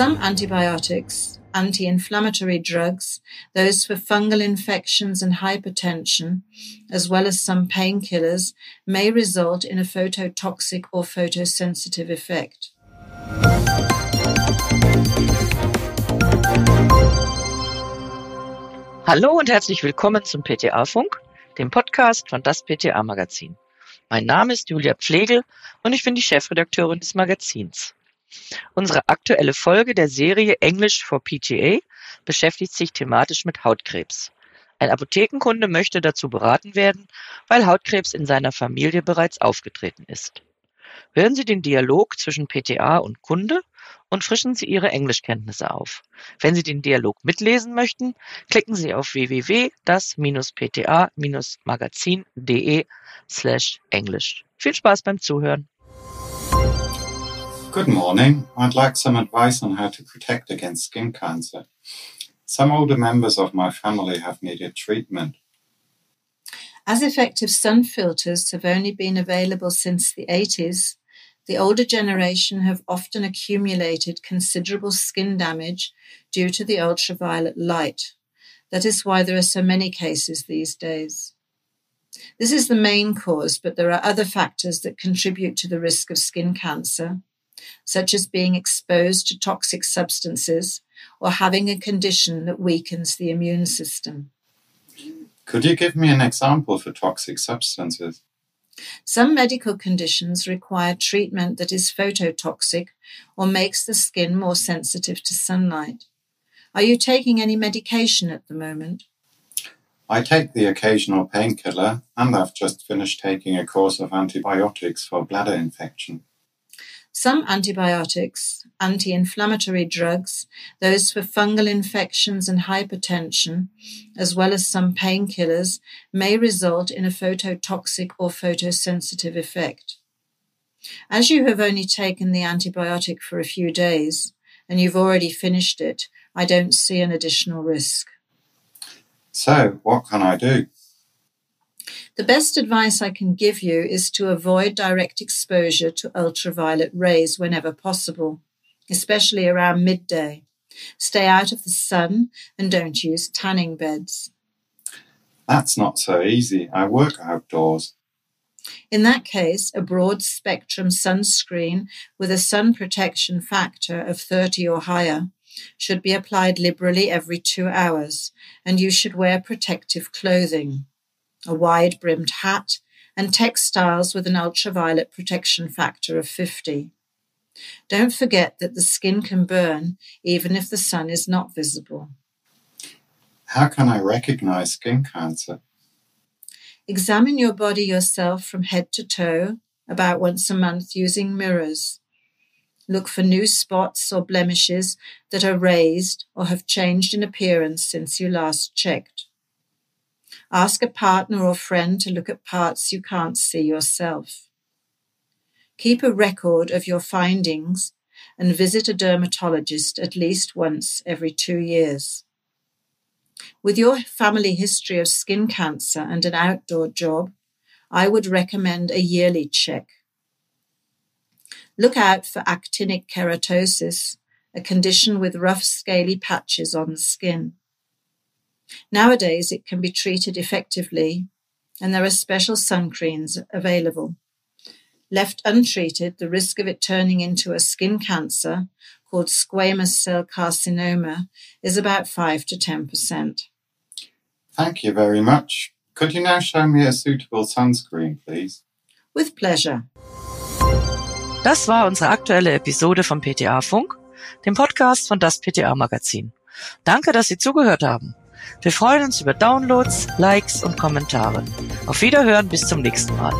Some antibiotics, anti-inflammatory drugs, those for fungal infections and hypertension, as well as some painkillers, may result in a phototoxic or photosensitive effect. Hallo und herzlich willkommen zum PTA-Funk, dem Podcast von das PTA-Magazin. Mein Name ist Julia Pflegel und ich bin die Chefredakteurin des Magazins. Unsere aktuelle Folge der Serie Englisch for PTA beschäftigt sich thematisch mit Hautkrebs. Ein Apothekenkunde möchte dazu beraten werden, weil Hautkrebs in seiner Familie bereits aufgetreten ist. Hören Sie den Dialog zwischen PTA und Kunde und frischen Sie Ihre Englischkenntnisse auf. Wenn Sie den Dialog mitlesen möchten, klicken Sie auf www.das-pta-magazin.de slash Englisch. Viel Spaß beim Zuhören. Good morning. I'd like some advice on how to protect against skin cancer. Some older members of my family have needed treatment. As effective sun filters have only been available since the 80s, the older generation have often accumulated considerable skin damage due to the ultraviolet light. That is why there are so many cases these days. This is the main cause, but there are other factors that contribute to the risk of skin cancer, such as being exposed to toxic substances or having a condition that weakens the immune system. Could you give me an example for toxic substances? Some medical conditions require treatment that is phototoxic or makes the skin more sensitive to sunlight. Are you taking any medication at the moment? I take the occasional painkiller and I've just finished taking a course of antibiotics for bladder infection. Some antibiotics, anti-inflammatory drugs, those for fungal infections and hypertension, as well as some painkillers, may result in a phototoxic or photosensitive effect. As you have only taken the antibiotic for a few days and you've already finished it, I don't see an additional risk. So, what can I do? The best advice I can give you is to avoid direct exposure to ultraviolet rays whenever possible, especially around midday. Stay out of the sun and don't use tanning beds. That's not so easy. I work outdoors. In that case, a broad spectrum sunscreen with a sun protection factor of 30 or higher should be applied liberally every two hours, and you should wear protective clothing a wide brimmed hat, and textiles with an ultraviolet protection factor of 50. Don't forget that the skin can burn even if the sun is not visible. How can I recognize skin cancer? Examine your body yourself from head to toe about once a month using mirrors. Look for new spots or blemishes that are raised or have changed in appearance since you last checked. Ask a partner or friend to look at parts you can't see yourself. Keep a record of your findings and visit a dermatologist at least once every two years. With your family history of skin cancer and an outdoor job, I would recommend a yearly check. Look out for actinic keratosis, a condition with rough scaly patches on the skin. Nowadays, it can be treated effectively, and there are special sun creams available. Left untreated, the risk of it turning into a skin cancer called squamous cell carcinoma is about 5 to 10%. Thank you very much. Could you now show me a suitable sunscreen, please? With pleasure. Das war unsere aktuelle Episode vom PTA Funk, dem Podcast von das PTA Magazin. Danke, dass Sie zugehört haben. Wir freuen uns über Downloads, Likes und Kommentare. Auf Wiederhören bis zum nächsten Mal.